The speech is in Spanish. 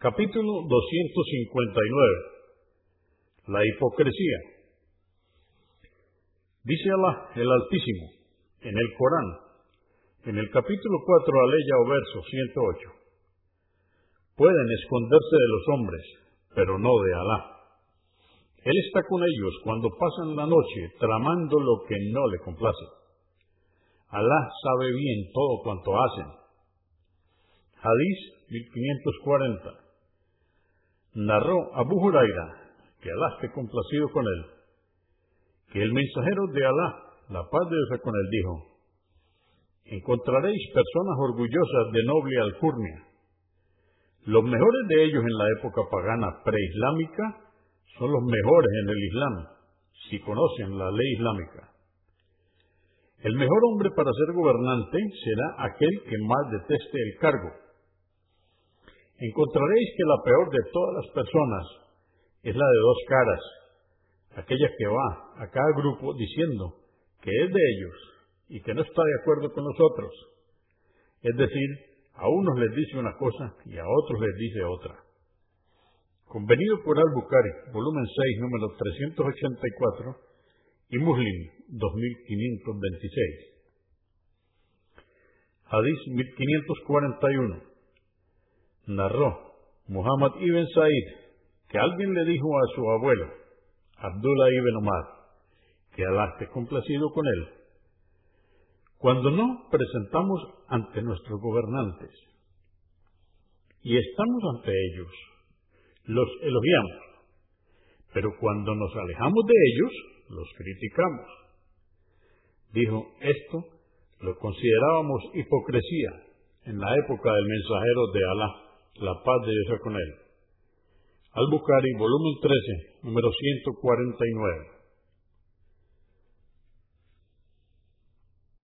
Capítulo 259 La hipocresía Dice Alá, el Altísimo, en el Corán, en el capítulo 4, aleya o verso 108. Pueden esconderse de los hombres, pero no de Alá. Él está con ellos cuando pasan la noche tramando lo que no le complace. Alá sabe bien todo cuanto hacen. Hadís 1540 narró Abu Huraira, que Alá esté complacido con él, que el mensajero de Alá, la paz de Dios con él, dijo, encontraréis personas orgullosas de noble alcurnia. Los mejores de ellos en la época pagana preislámica son los mejores en el Islam, si conocen la ley islámica. El mejor hombre para ser gobernante será aquel que más deteste el cargo encontraréis que la peor de todas las personas es la de dos caras, aquella que va a cada grupo diciendo que es de ellos y que no está de acuerdo con nosotros. Es decir, a unos les dice una cosa y a otros les dice otra. Convenido por Al-Bukhari, volumen 6, número 384, y Muslim, 2526. Hadith 1541 narró Muhammad ibn Said que alguien le dijo a su abuelo, Abdullah ibn Omar, que Alá esté complacido con él, cuando no presentamos ante nuestros gobernantes y estamos ante ellos, los elogiamos, pero cuando nos alejamos de ellos, los criticamos. Dijo, esto lo considerábamos hipocresía en la época del mensajero de Alá la paz de Dios con él. Al-Bukhari, volumen 13, número 149.